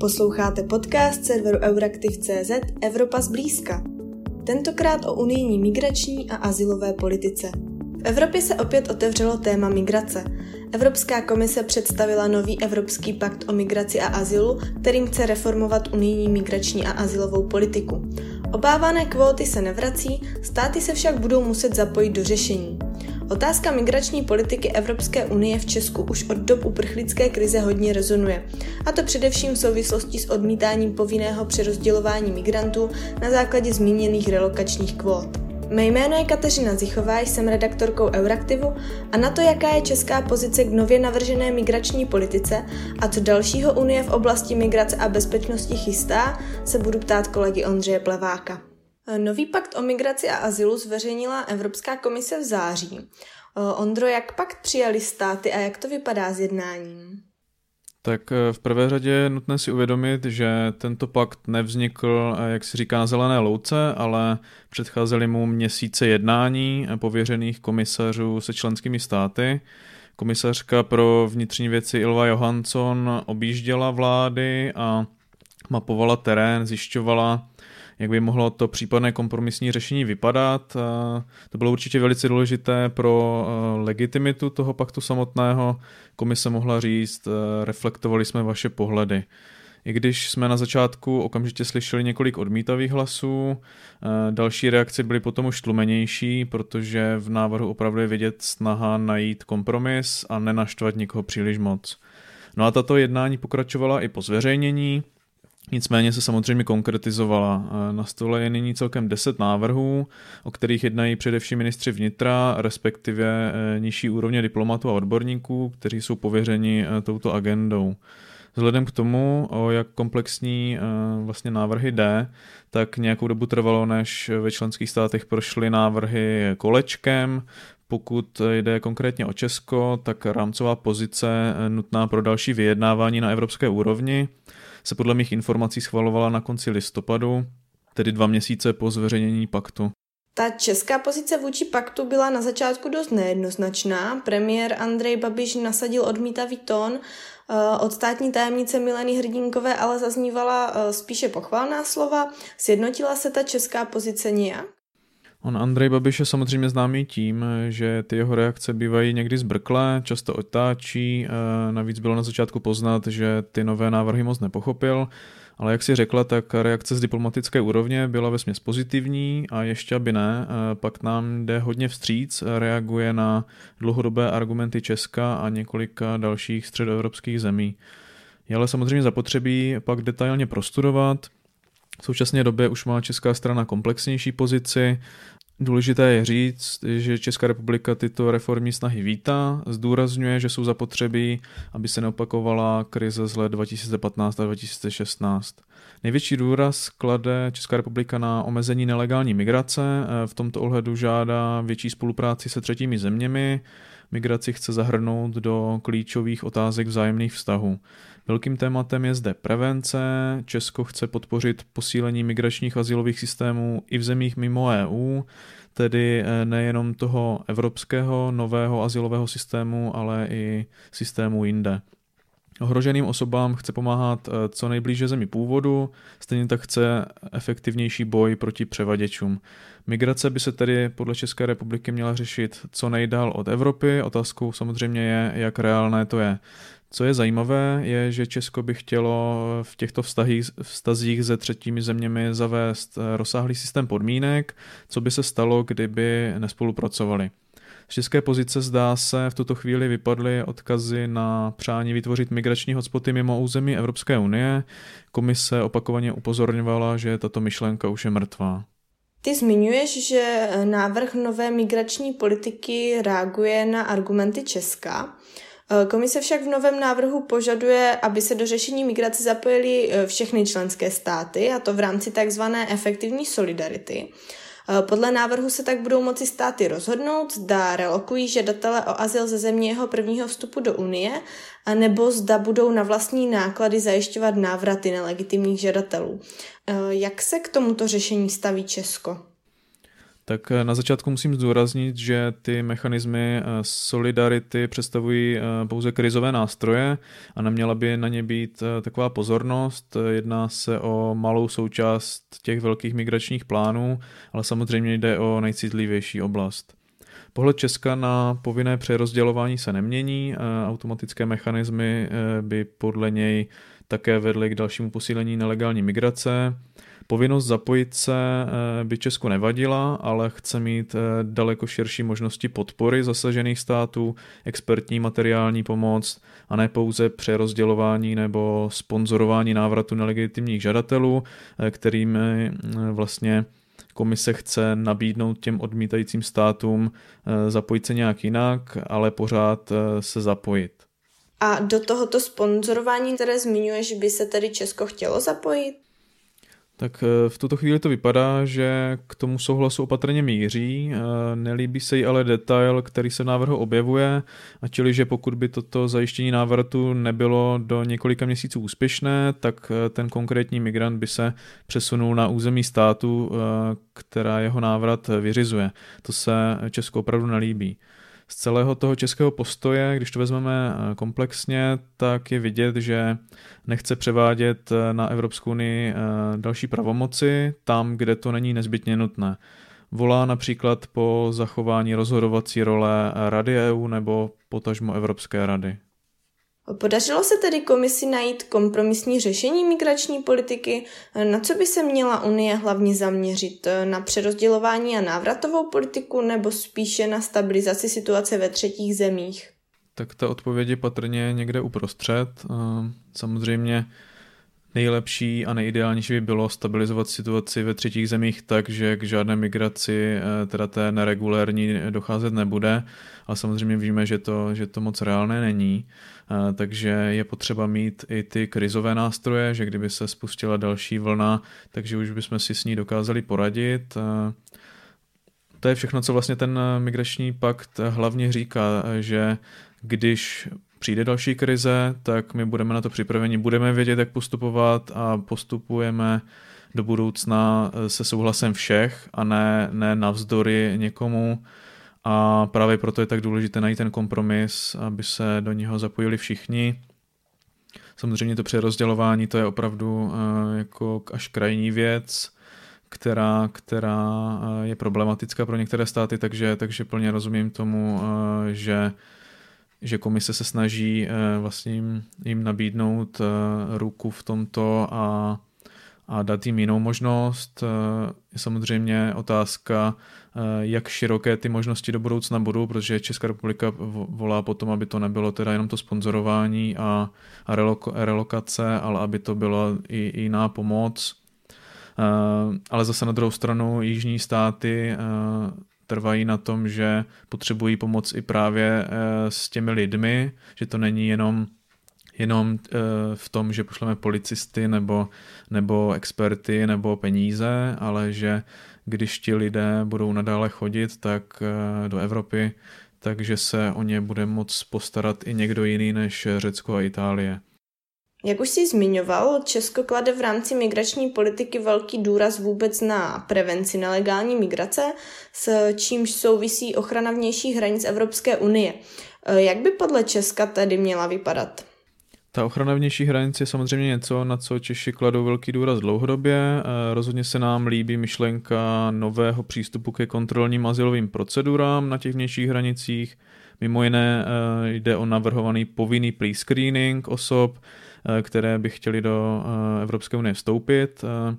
Posloucháte podcast serveru Euraktiv.cz Evropa zblízka. Tentokrát o unijní migrační a asilové politice. V Evropě se opět otevřelo téma migrace. Evropská komise představila nový Evropský pakt o migraci a azylu, kterým chce reformovat unijní migrační a azylovou politiku. Obávané kvóty se nevrací, státy se však budou muset zapojit do řešení. Otázka migrační politiky Evropské unie v Česku už od dob uprchlické krize hodně rezonuje. A to především v souvislosti s odmítáním povinného přerozdělování migrantů na základě zmíněných relokačních kvót. Mé jméno je Kateřina Zichová, jsem redaktorkou Euraktivu a na to, jaká je česká pozice k nově navržené migrační politice a co dalšího Unie v oblasti migrace a bezpečnosti chystá, se budu ptát kolegy Ondřeje Pleváka. Nový pakt o migraci a azylu zveřejnila Evropská komise v září. Ondro, jak pakt přijali státy a jak to vypadá s jednáním? Tak eh, v prvé řadě je nutné si uvědomit, že tento pakt nevznikl, eh, jak se říká, na zelené louce, ale předcházely mu měsíce jednání eh, pověřených komisařů se členskými státy. Komisařka pro vnitřní věci Ilva Johansson objížděla vlády a mapovala terén, zjišťovala, jak by mohlo to případné kompromisní řešení vypadat. To bylo určitě velice důležité pro legitimitu toho paktu samotného. Komise mohla říct, reflektovali jsme vaše pohledy. I když jsme na začátku okamžitě slyšeli několik odmítavých hlasů, další reakce byly potom už tlumenější, protože v návrhu opravdu je vidět snaha najít kompromis a nenaštvat nikoho příliš moc. No a tato jednání pokračovala i po zveřejnění, Nicméně se samozřejmě konkretizovala. Na stole je nyní celkem 10 návrhů, o kterých jednají především ministři vnitra, respektive e, nižší úrovně diplomatů a odborníků, kteří jsou pověřeni e, touto agendou. Vzhledem k tomu, o jak komplexní vlastně návrhy jde, tak nějakou dobu trvalo, než ve členských státech prošly návrhy kolečkem, pokud jde konkrétně o Česko, tak rámcová pozice nutná pro další vyjednávání na evropské úrovni se podle mých informací schvalovala na konci listopadu, tedy dva měsíce po zveřejnění paktu. Ta česká pozice vůči paktu byla na začátku dost nejednoznačná. Premiér Andrej Babiš nasadil odmítavý tón, eh, od státní tajemnice Mileny Hrdinkové ale zaznívala eh, spíše pochválná slova. Sjednotila se ta česká pozice nějak? On Andrej Babiš je samozřejmě známý tím, že ty jeho reakce bývají někdy zbrklé, často otáčí, eh, navíc bylo na začátku poznat, že ty nové návrhy moc nepochopil, ale jak si řekla, tak reakce z diplomatické úrovně byla vesměs pozitivní a ještě aby ne, eh, pak nám jde hodně vstříc, reaguje na dlouhodobé argumenty Česka a několika dalších středoevropských zemí. Je ale samozřejmě zapotřebí pak detailně prostudovat, v současné době už má česká strana komplexnější pozici. Důležité je říct, že Česká republika tyto reformní snahy vítá, zdůrazňuje, že jsou zapotřebí, aby se neopakovala krize z let 2015 a 2016. Největší důraz klade Česká republika na omezení nelegální migrace, v tomto ohledu žádá větší spolupráci se třetími zeměmi, migraci chce zahrnout do klíčových otázek vzájemných vztahů. Velkým tématem je zde prevence. Česko chce podpořit posílení migračních azylových systémů i v zemích mimo EU, tedy eh, nejenom toho evropského nového azylového systému, ale i systému jinde. Ohroženým osobám chce pomáhat eh, co nejblíže zemi původu, stejně tak chce efektivnější boj proti převaděčům. Migrace by se tedy podle České republiky měla řešit co nejdál od Evropy. Otázkou samozřejmě je, jak reálné to je. Co je zajímavé, je, že Česko by chtělo v těchto vztazích, vztazích se třetími zeměmi zavést eh, rozsáhlý systém podmínek, co by se stalo, kdyby nespolupracovali. Z české pozice zdá se v tuto chvíli vypadly odkazy na přání vytvořit migrační hotspoty mimo území Evropské unie. Komise opakovaně upozorňovala, že tato myšlenka už je mrtvá. Ty zmiňuješ, že návrh nové migrační politiky reaguje na argumenty Česka. Komise však v novém návrhu požaduje, aby se do řešení migrace zapojily všechny členské státy, a to v rámci takzvané efektivní solidarity. Eh, podle návrhu se tak budou moci státy rozhodnout, zda relokují žadatele o azyl ze země jeho prvního vstupu do Unie, nebo zda budou na vlastní náklady zajišťovat návraty nelegitimních žadatelů. Eh, jak se k tomuto řešení staví Česko? Tak na začátku musím zdůraznit, že ty mechanismy solidarity představují pouze krizové nástroje a neměla by na ně být taková pozornost. Jedná se o malou součást těch velkých migračních plánů, ale samozřejmě jde o nejcitlivější oblast. Pohled Česka na povinné přerozdělování se nemění, automatické mechanismy by podle něj také vedly k dalšímu posílení nelegální migrace. Povinnost zapojit se eh, by Česku nevadila, ale chce mít eh, daleko širší možnosti podpory zasažených států, expertní materiální pomoc a ne pouze přerozdělování nebo sponzorování návratu nelegitimních žadatelů, eh, kterým vlastně komise chce nabídnout těm odmítajícím státům zapojit se nějak jinak, ale pořád se zapojit. A do tohoto sponzorování, které zmiňuješ, by se tedy Česko chtělo zapojit? Tak eh, v tuto chvíli to vypadá, že k tomu souhlasu opatrně míří. Eh, nelíbí se jí ale detail, který se návrhu objevuje, a čili, že pokud by toto zajištění návratu nebylo do několika měsíců úspěšné, tak eh, ten konkrétní migrant by se přesunul na území státu, která jeho návrat vyřizuje. To se Česko opravdu nelíbí z celého toho českého postoje, když to vezmeme eh, komplexně, tak je vidět, že nechce převádět eh, na Evropskou unii eh, další pravomoci tam, kde to není nezbytně nutné. Volá například po zachování rozhodovací role Rady EU nebo potažmo Evropské rady. Podařilo se tedy komisi najít kompromisní řešení migrační politiky? Na co by se měla Unie hlavně zaměřit? Na přerozdělování a návratovou politiku nebo spíše na stabilizaci situace ve třetích zemích? Tak ta odpověď je patrně někde uprostřed. Samozřejmě nejlepší a nejideálnější by bylo stabilizovat situaci ve třetích zemích tak, že k žádné migraci, eh, teda té neregulérní, docházet nebude, ale samozřejmě víme, že to, že to moc reálné není, eh, takže je potřeba mít i ty krizové nástroje, že kdyby se spustila další vlna, takže už bychom si s ní dokázali poradit. Eh, to je všechno, co vlastně ten migrační pakt hlavně říká, že když přijde další krize, tak my budeme na to připraveni, budeme vědět, jak postupovat a postupujeme do budoucna eh, se souhlasem všech a ne, ne navzdory někomu. A právě proto je tak důležité najít ten kompromis, aby se do něho zapojili všichni. Samozřejmě to přerozdělování, to je opravdu eh, jako až krajní věc, která, která eh, je problematická pro některé státy, takže, takže plně rozumím tomu, že že komise se snaží eh, vlastně jim, nabídnout eh, ruku v tomto a, a dát jim jinou možnost. Eh, je samozřejmě otázka, jak široké ty možnosti do budoucna budou, protože Česká republika volá potom, aby to nebylo teda jenom to sponzorování a, a relokace, ale aby to byla i, i jiná pomoc. Ale zase na druhou stranu jižní státy trvají na tom, že potřebují pomoc i právě eh, s těmi lidmi, že to není jenom jenom eh, v tom, že pošleme policisty nebo, nebo experty nebo peníze, ale že když ti lidé budou nadále chodit tak eh, do Evropy, takže se o ně bude moc postarat i někdo jiný než Řecko a Itálie. Jak už jsi zmiňoval, Česko klade v rámci migrační politiky velký důraz vůbec na prevenci nelegální migrace, s čímž souvisí ochrana vnějších hranic Evropské unie. E, jak by podle Česka tedy měla vypadat? Ta ochrana vnějších hranic je samozřejmě něco, na co Češi kladou velký důraz dlouhodobě. E, rozhodně se nám líbí myšlenka nového přístupu ke kontrolním azylovým procedurám na těch vnějších hranicích. Mimo jiné e, jde o navrhovaný povinný pre-screening osob, které by chtěli do eh, Evropské unie vstoupit. Eh,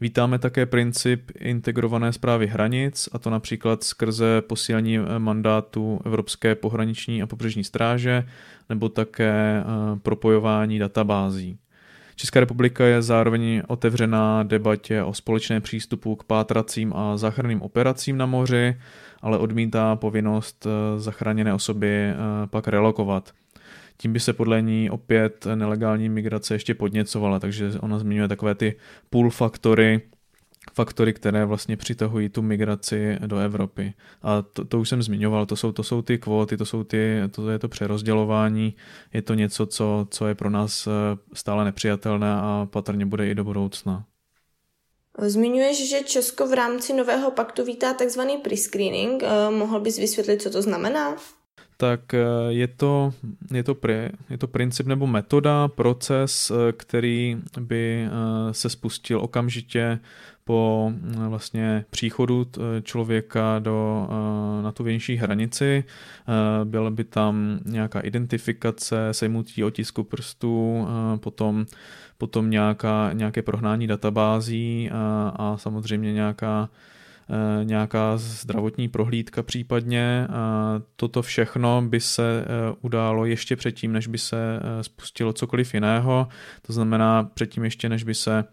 vítáme také princip integrované zprávy hranic, a to například skrze posílení mandátu Evropské pohraniční a pobřežní stráže, nebo také propojování databází. Česká republika je zároveň otevřená debatě o společné přístupu k pátracím a záchranným operacím na moři, ale odmítá povinnost zachráněné osoby pak relokovat tím by se podle ní opět nelegální migrace ještě podněcovala, takže ona zmiňuje takové ty pull faktory, faktory, které vlastně přitahují tu migraci do Evropy. A to, to už jsem zmiňoval, to jsou, to jsou ty kvóty, to, jsou ty, to je to přerozdělování, je to něco, co, co je pro nás eh, stále nepřijatelné a patrně bude i do budoucna. Zmiňuješ, že Česko v rámci nového paktu vítá tzv. prescreening. Mohl bys vysvětlit, co to znamená? Tak eh, je to, je, to pri, je to princip nebo metoda, proces, eh, který by eh, se spustil okamžitě po vlastně příchodu člověka do, na tu vnější hranici. Byla by tam nějaká identifikace, sejmutí otisku prstů, potom, potom nějaká, nějaké prohnání databází a, a samozřejmě nějaká nějaká zdravotní prohlídka případně. Toto všechno by se eh, událo ještě předtím, než by se eh, spustilo cokoliv jiného. To znamená předtím ještě, než by se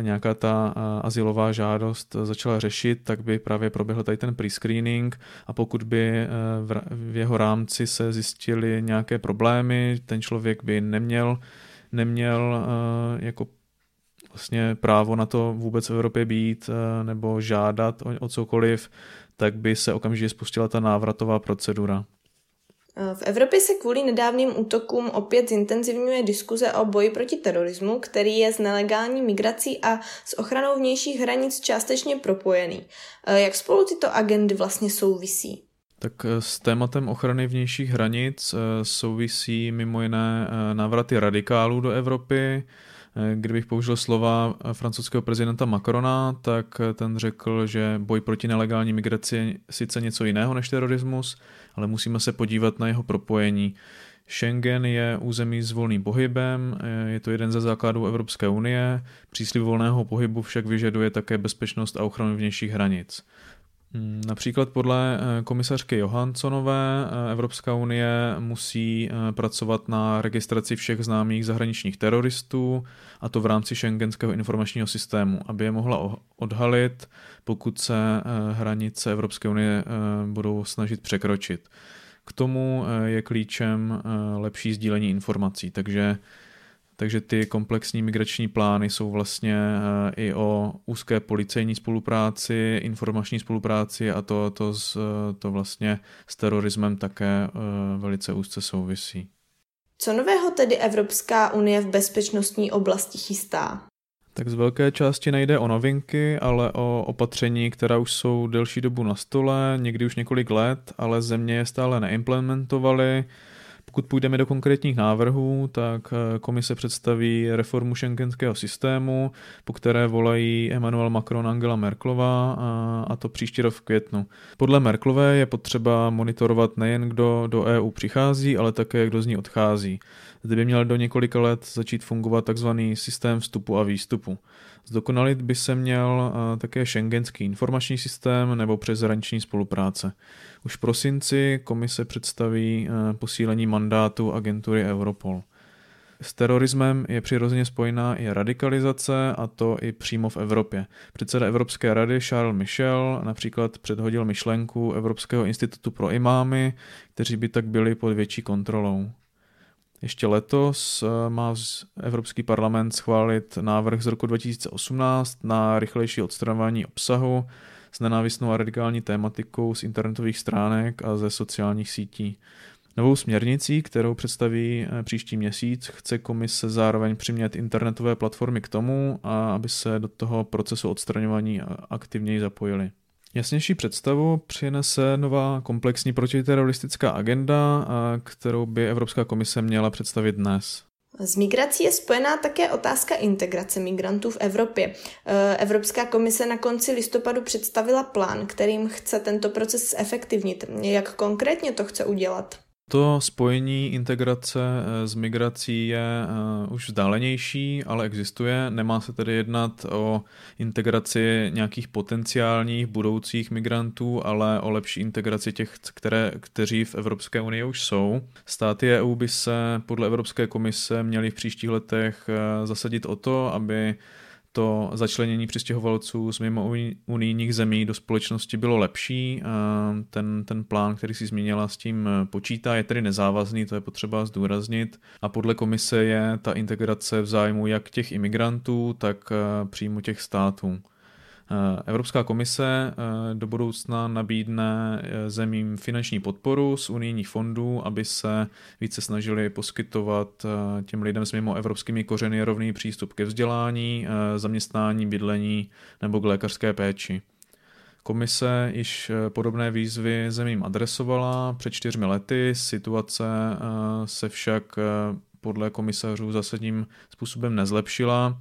nějaká ta asilová žádost začala řešit, tak by právě proběhl tady ten prescreening a pokud by v jeho rámci se zjistily nějaké problémy, ten člověk by neměl neměl jako vlastně právo na to vůbec v Evropě být eh, nebo žádat o, o cokoliv, tak by se okamžitě spustila ta návratová procedura. Eh, v Evropě se kvůli nedávným útokům opět zintenzivňuje diskuze o boji proti terorismu, který je s nelegální migrací a s ochranou vnějších hranic částečně propojený. Eh, jak spolu tyto agendy vlastně souvisí? Tak s tématem ochrany vnějších hranic souvisí mimo jiné návraty radikálů do Evropy, kdybych použil slova francouzského prezidenta Macrona, tak ten řekl, že boj proti nelegální migraci je sice něco jiného než terorismus, ale musíme se podívat na jeho propojení. Schengen je území s volným pohybem, eh, je to jeden ze základů Evropské unie, příslip volného pohybu však vyžaduje také bezpečnost a ochranu vnějších hranic. Hmm, například podle eh, komisařky Johanssonové eh, Evropská unie musí eh, pracovat na registraci všech známých zahraničních teroristů, a to v rámci šengenského informačního systému, aby je mohla odhalit, pokud se hranice Evropské unie budou snažit překročit. K tomu je klíčem lepší sdílení informací, takže takže ty komplexní migrační plány jsou vlastně eh, i o úzké policejní spolupráci, informační spolupráci a to, to, s, to vlastně s terorismem také eh, velice úzce souvisí. Co nového tedy Evropská unie v bezpečnostní oblasti chystá? Tak z velké části nejde o novinky, ale o opatření, která už jsou delší dobu na stole, někdy už několik let, ale země je stále neimplementovaly pokud půjdeme do konkrétních návrhů, tak eh, komise představí reformu šengenského systému, po které volají Emmanuel Macron Angela Merklová a to příští rok v květnu. Podle Merklové je potřeba monitorovat nejen kdo do EU přichází, ale také kdo z ní odchází. Zde by měl do několika let začít fungovat tzv. systém vstupu a výstupu. Zdokonalit by se měl eh, také šengenský informační systém nebo přeshraniční spolupráce. Už v prosinci komise představí eh, posílení mandátu agentury Europol. S terorismem je přirozeně spojená i radikalizace, a to i přímo v Evropě. Předseda Evropské rady Charles Michel například předhodil myšlenku Evropského institutu pro imámy, kteří by tak byli pod větší kontrolou. Ještě letos eh, má Evropský parlament schválit návrh z roku 2018 na rychlejší odstraňování obsahu s nenávistnou a radikální tématikou z internetových stránek a ze sociálních sítí. Novou směrnicí, kterou představí eh, příští měsíc, chce komise zároveň přimět internetové platformy k tomu, aby se do toho procesu odstraňování aktivněji zapojili. Jasnější představu přinese nová komplexní protiteroristická agenda, kterou by Evropská komise měla představit dnes. S migrací je spojená také otázka integrace migrantů v Evropě. E, Evropská komise na konci listopadu představila plán, kterým chce tento proces efektivnit. Jak konkrétně to chce udělat? To spojení integrace eh, s migrací je uh, už vzdálenější, ale existuje. Nemá se tedy jednat o integraci nějakých potenciálních budoucích migrantů, ale o lepší integraci těch, které, kteří v Evropské unii už jsou. Státy EU by se podle Evropské komise měly v příštích letech uh, zasadit o to, aby to začlenění přistěhovalců z mimo unijních zemí do společnosti bylo lepší. Ten, ten plán, který si zmínila, s tím počítá, je tedy nezávazný, to je potřeba zdůraznit. A podle komise je ta integrace v zájmu jak těch imigrantů, tak přímo těch států. Evropská komise do budoucna nabídne zemím finanční podporu z unijních fondů, aby se více snažili poskytovat těm lidem s mimo evropskými kořeny rovný přístup ke vzdělání, zaměstnání, bydlení nebo k lékařské péči. Komise již eh, podobné výzvy zemím adresovala před čtyřmi lety, situace eh, se však eh, podle komisařů zásadním způsobem nezlepšila,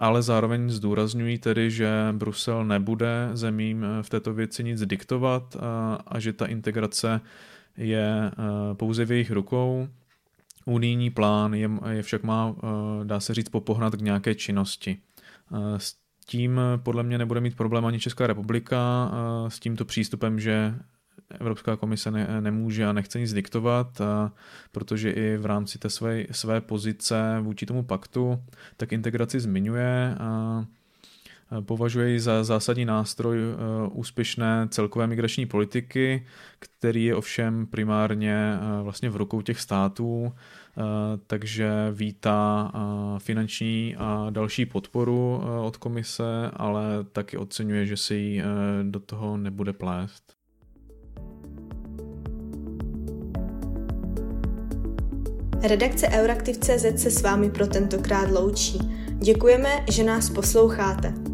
ale zároveň zdůrazňují tedy, že Brusel nebude zemím v této věci nic diktovat a že ta integrace je pouze v jejich rukou. Unijní plán je, je však má, dá se říct, popohnat k nějaké činnosti. S tím podle mě nebude mít problém ani Česká republika s tímto přístupem, že Evropská komise ne, nemůže a nechce nic diktovat, a protože i v rámci té své, své pozice vůči tomu paktu tak integraci zmiňuje a považuje ji za zásadní nástroj e, úspěšné celkové migrační politiky, který je ovšem primárně e, vlastně v rukou těch států Eh, takže vítá finanční a další podporu od komise, ale taky oceňuje, že si ji do toho nebude plést. Redakce Euraktiv.cz se s vámi pro tentokrát loučí. Děkujeme, že nás posloucháte.